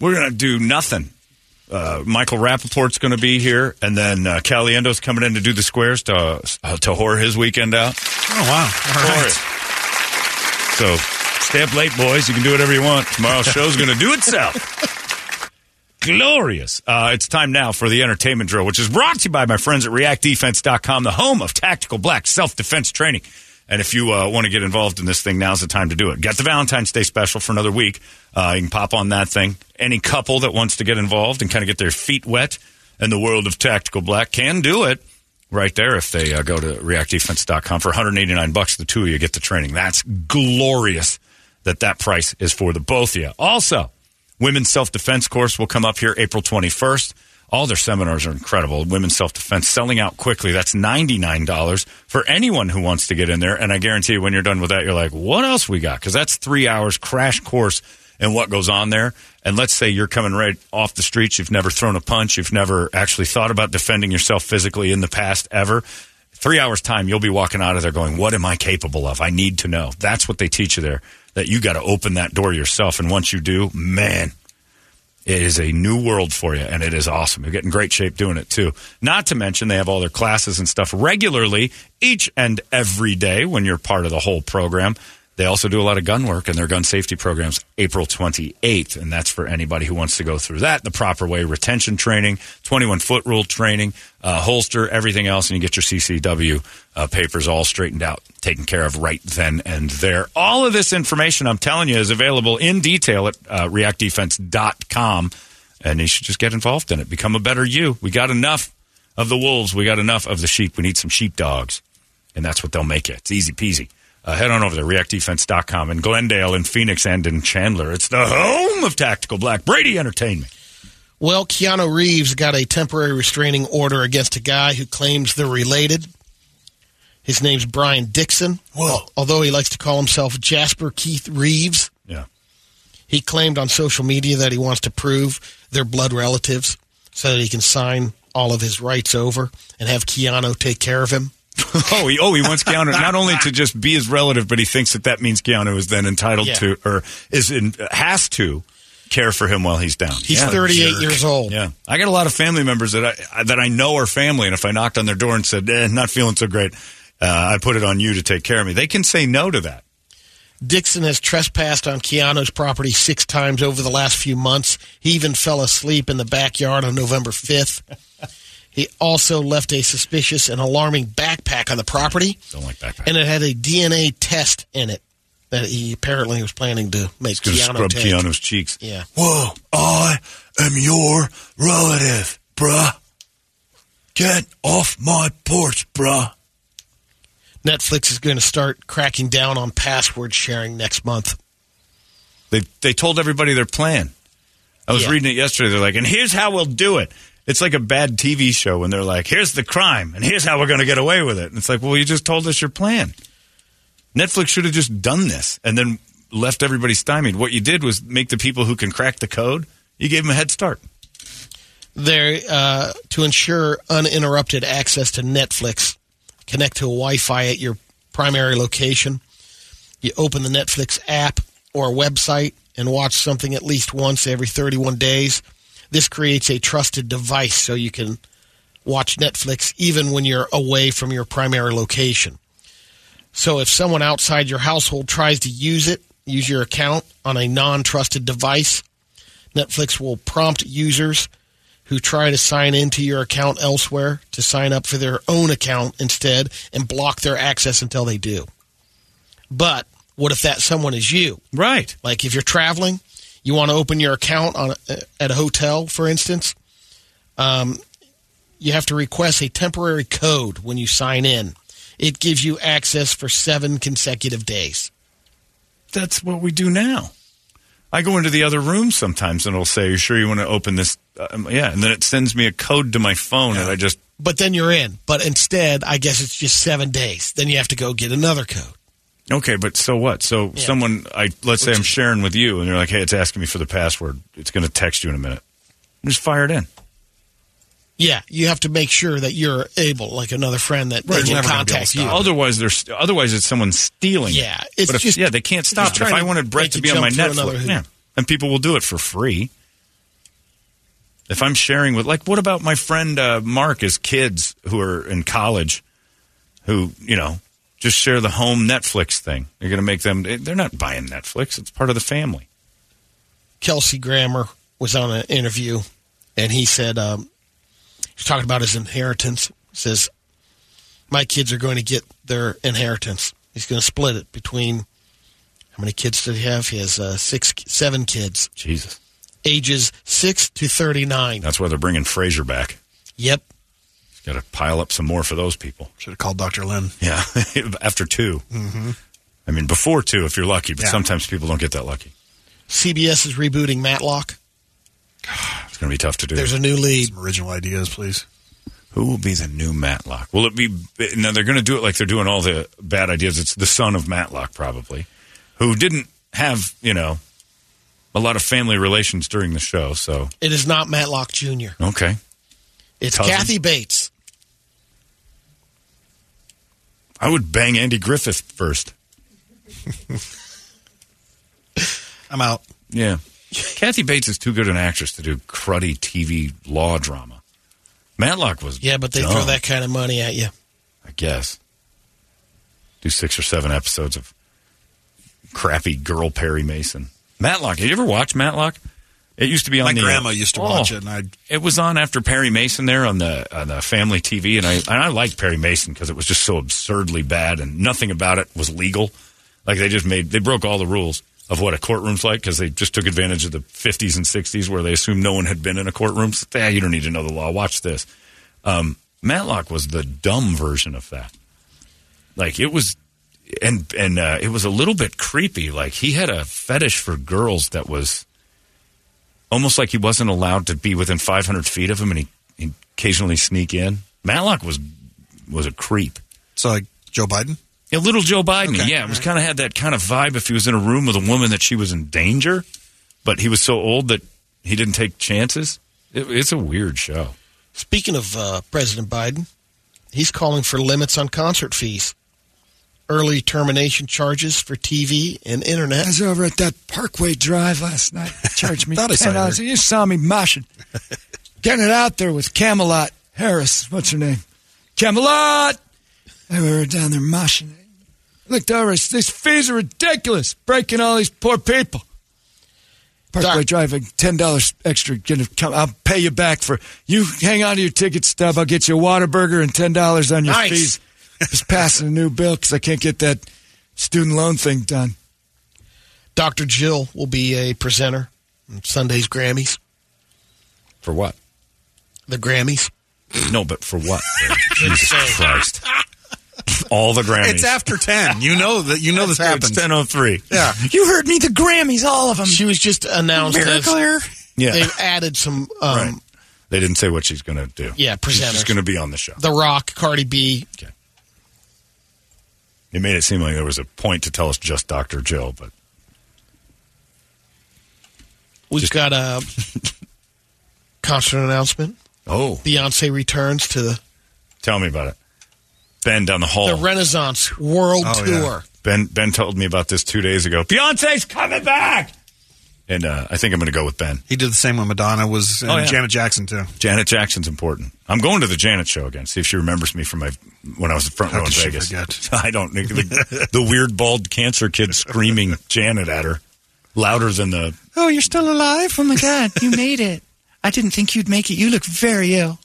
we're going to do nothing. Uh, Michael Rapaport's going to be here, and then uh, Caliendo's coming in to do the squares to uh, to whore his weekend out. Oh, wow. All right. So stay up late, boys. You can do whatever you want. Tomorrow's show's going to do itself. Glorious. Uh, it's time now for the entertainment drill, which is brought to you by my friends at reactdefense.com, the home of tactical black self defense training. And if you uh, want to get involved in this thing, now's the time to do it. Got the Valentine's Day special for another week. Uh, you can pop on that thing. Any couple that wants to get involved and kind of get their feet wet in the world of tactical black can do it right there if they uh, go to reactdefense.com for 189 bucks. The two of you get the training. That's glorious that that price is for the both of you. Also, women's self defense course will come up here April 21st. All their seminars are incredible. Women's self defense selling out quickly. That's $99 for anyone who wants to get in there. And I guarantee you, when you're done with that, you're like, what else we got? Because that's three hours crash course and what goes on there. And let's say you're coming right off the streets. You've never thrown a punch. You've never actually thought about defending yourself physically in the past ever. Three hours time, you'll be walking out of there going, what am I capable of? I need to know. That's what they teach you there, that you got to open that door yourself. And once you do, man, it is a new world for you, and it is awesome. You're getting great shape doing it too. Not to mention, they have all their classes and stuff regularly each and every day when you're part of the whole program. They also do a lot of gun work and their gun safety programs April 28th, and that's for anybody who wants to go through that the proper way retention training, 21 foot rule training, uh, holster, everything else, and you get your CCW uh, papers all straightened out, taken care of right then and there. All of this information, I'm telling you, is available in detail at uh, reactdefense.com, and you should just get involved in it. Become a better you. We got enough of the wolves, we got enough of the sheep. We need some sheepdogs, and that's what they'll make you. It's easy peasy. Uh, head on over to reactdefense.com in Glendale, in Phoenix, and in Chandler. It's the home of Tactical Black. Brady Entertainment. Well, Keanu Reeves got a temporary restraining order against a guy who claims they're related. His name's Brian Dixon. Whoa. Although he likes to call himself Jasper Keith Reeves, Yeah. he claimed on social media that he wants to prove they're blood relatives so that he can sign all of his rights over and have Keanu take care of him. Oh, he, oh, he wants Keanu not only to just be his relative, but he thinks that that means Keanu is then entitled Yeah. to, or is in, has to care for him while he's down. He's Yeah, 38 jerk. years old. Yeah, I got a lot of family members that I that I know are family, and if I knocked on their door and said, eh, "Not feeling so great," uh, I put it on you to take care of me. They can say no to that. Dixon has trespassed on Keanu's property six times over the last few months. He even fell asleep in the backyard on November 5th. he also left a suspicious and alarming backpack on the property, Don't like backpack. and it had a DNA test in it that he apparently was planning to make Keanu scrub take. Keanu's cheeks. Yeah. Whoa, I am your relative, bruh. Get off my porch, bruh. Netflix is going to start cracking down on password sharing next month. They they told everybody their plan. I was Yeah. reading it yesterday. They're like, and here's how we'll do it. It's like a bad TV show when they're like, here's the crime, and here's how we're going to get away with it. And it's like, well, you just told us your plan. Netflix should have just done this and then left everybody stymied. What you did was make the people who can crack the code. You gave them a head start. There uh, to ensure uninterrupted access to Netflix. Connect to a Wi-Fi at your primary location. You open the Netflix app or website and watch something at least once every 31 days. This creates a trusted device so you can watch Netflix even when you're away from your primary location. So if someone outside your household tries to use it, use your account on a non-trusted device, Netflix will prompt users who try to sign into your account elsewhere to sign up for their own account instead and block their access until they do. But what if that someone is you? Right. Like if you're traveling, you want to open your account on at a hotel, for instance, um, you have to request a temporary code when you sign in. It gives you access for seven consecutive days. That's what we do now. I go into the other room sometimes and it'll say, you sure you want to open this? Um, yeah. And then it sends me a code to my phone and I just, But then you're in. But instead, I guess it's just seven days. Then you have to go get another code. Okay, but so what? So Yeah. someone, I let's say I'm sharing with you and they're like, hey, it's asking me for the password. It's going to text you in a minute. Just fire it in. Yeah, you have to make sure that you're able, like another friend, that Right, they can never gonna be able to contact you. Otherwise, there's otherwise it's someone stealing. it. Yeah, it's but if, just- yeah, they can't stop. it. If I wanted Brett to be on my Netflix, yeah, and people will do it for free. If I'm sharing with, like, what about my friend uh, Mark? His kids who are in college, who you know just share the home Netflix thing. You're going to make them. They're not buying Netflix. It's part of the family. Kelsey Grammer was on an interview, and he said um, he's talking about his inheritance. He says, "My kids are going to get their inheritance. He's going to split it between how many kids did he have? He has uh, six, seven kids, Jesus, ages six to thirty-nine. that's why they're bringing Frasier back. Yep, Got to pile up some more for those people. Should have called Dr. Lynn. Yeah, after 2 Mm-hmm. I mean, before two, if you're lucky, but Yeah. sometimes people don't get that lucky. CBS is rebooting Matlock. It's going to be tough to do. There's a new lead. Some original ideas, please. Who will be the new Matlock? Will it be? Now they're going to do it like they're doing all the bad ideas. It's the son of Matlock, probably, who didn't have you know a lot of family relations during the show. So It is not Matlock Jr. okay, It's Cousin? Kathy Bates. I would bang Andy Griffith first. I'm out. Yeah, Kathy Bates is too good an actress to do cruddy TV law drama. Matlock was Yeah, but they dumb, throw that kind of money at you. I guess. Do six or seven episodes of crappy girl Perry Mason. Matlock. Have you ever watched Matlock? It used to be on My the grandma used to watch Oh. it, and I It was on after Perry Mason there on the on the family TV, and I and I liked Perry Mason because it was just so absurdly bad, and nothing about it was legal. Like they just made they broke all the rules of what a courtroom's like because they just took advantage of the 50s and 60s where they assumed no one had been in a courtroom. So, ah, you don't need to know the law. Watch this. Um, Matlock was the dumb version of that. Like it was, and and uh, it was a little bit creepy. Like he had a fetish for girls that was almost like he wasn't allowed to be within 500 feet of him, and he he'd occasionally sneak in. Matlock was was a creep. so like Joe Biden. A little Joe Biden, Okay. yeah. It was kind of had that kind of vibe if he was in a room with a woman that she was in danger, but he was so old that he didn't take chances. It, it's a weird show. Speaking of uh, President Biden, he's calling for limits on concert fees, early termination charges for TV and internet. I was over at that Parkway Drive last night. Charged me Thought I saw ten you dollars. You saw me moshing, getting it out there with Camelot Harris. What's her name? Camelot. And we were down there moshing. Looked over. These fees are ridiculous. Breaking all these poor people. Parkway Doc- Drive, ten dollars extra. Gonna come. I'll pay you back for you. Hang on to your ticket stub. I'll get you a Whataburger and ten dollars on your Nice. fees. Just passing a new bill because I can't get that student loan thing done. Dr. Jill will be a presenter on Sunday's Grammys. For what? The Grammys. No, but for what? Jesus Christ. All the Grammys. It's after ten. You know that. You know this happens. Ten oh three. Yeah. You heard me, the Grammys, all of them. She was just announced as Miracle here. Yeah. they've added some. Um, Right. They didn't say what she's going to do. Yeah, presenter. She's going to be on the show. The Rock, Cardi B. It made it seem like there was a point to tell us just Dr. Jill, but We've got a concert announcement. oh, Beyonce returns to the, tell me about it. Ben down the hall. the Renaissance World Oh, yeah. Tour. Ben Ben told me about this two days ago. Beyonce's coming back, and uh, I think I'm going to go with Ben. He did the same when Madonna was and Oh, yeah. Janet Jackson too. Janet Jackson's important. I'm going to the Janet show again. See if she remembers me from my when I was in front How row in she Vegas. forget? I don't. The, the weird bald cancer kid screaming Janet at her, louder than the. Oh, you're still alive? Oh my God, you made it. I didn't think you'd make it. You look very ill.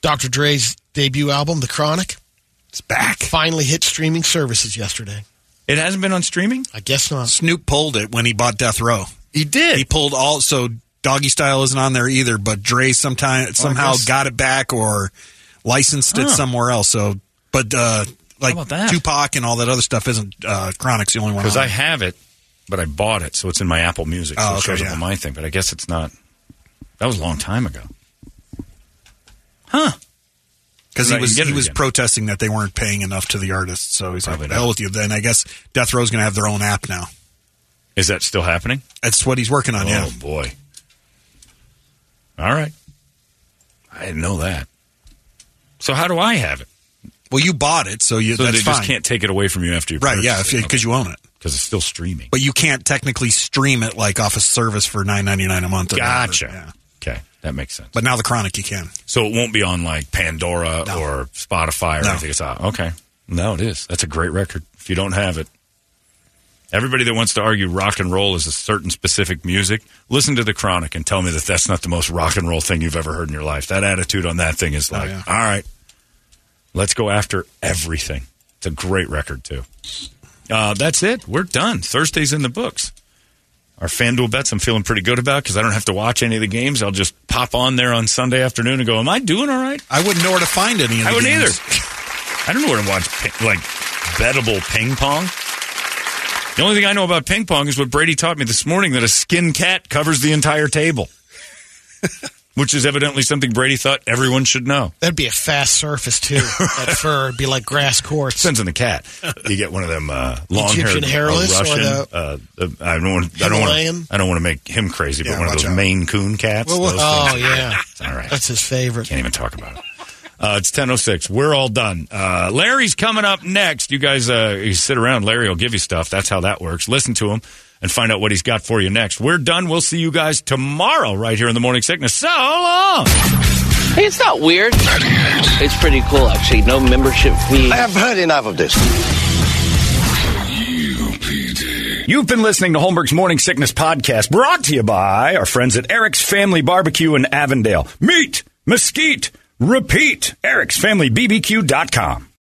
Dr. Dre's debut album, The Chronic, It's back. finally hit streaming services yesterday. It hasn't been on streaming. I guess not. Snoop pulled it when he bought Death Row. He did. He pulled all so Doggystyle isn't on there either, but Dre sometime somehow guess- got it back or licensed it Huh. somewhere else. So, but uh, like about that? Tupac and all that other stuff isn't uh, Chronic's the only one. because on I it. have it, but I bought it, so it's in my Apple Music. So Oh, it okay, shows up yeah. on my thing, but I guess it's not. That was a long time ago. Huh? Because Right, he was he was again. protesting that they weren't paying enough to the artists. So he's Probably like. "Hell with you." Then I guess Death Row's going to have their own app now. Is that still happening? That's what he's working on. Oh Yeah, boy. All right. I didn't know that. So how do I have it? well, you bought it, so you So they fine. just can't take it away from you after you right? Yeah, because you own it, because it's still streaming. but you can't technically stream it like off a service for nine ninety nine a month. Gotcha. Yeah. Okay, that makes sense. But now the Chronic you can. so it won't be on like Pandora No. or Spotify or No. anything. It's out. Okay. No, it is. That's a great record. If you don't have it, everybody that wants to argue rock and roll is a certain specific music, listen to the Chronic and tell me that that's not the most rock and roll thing you've ever heard in your life. That attitude on that thing is like, yeah. all right, let's go after everything. It's a great record too. Uh, that's it. We're done. Thursday's in the books. Our FanDuel bets I'm feeling pretty good about because I don't have to watch any of the games. I'll just pop on there on Sunday afternoon and go, Am I doing all right? I wouldn't know where to find any of I wouldn't games. either. I don't know where to watch like bettable ping pong. The only thing I know about ping pong is what Brady taught me this morning that a skin cat covers the entire table, which is evidently something Brady thought everyone should know. That'd be a fast surface, too. that fur would be like grass courts. Depends on the cat. You get one of them uh, long haired Egyptian hairless Russian. the uh, uh, I don't want. I don't want. I don't want to make him crazy, but Yeah, one of those out. Maine Coon cats. Well, oh, things- yeah. All right. That's his favorite. Can't even talk about it. Uh, it's 10.06. We're all done. Uh, Larry's coming up next. You guys uh, you sit around. Larry will give you stuff. That's how that works. Listen to him and find out what he's got for you next. We're done. We'll see you guys tomorrow right here in the Morning Sickness. So long. Hey, it's not weird. It's pretty cool, actually. No membership fee. I have heard enough of this. You've been listening to Holmberg's Morning Sickness Podcast, brought to you by our friends at Eric's Family Barbecue in Avondale. Meat, mesquite, repeat. Eric'sFamilyBBQ.com.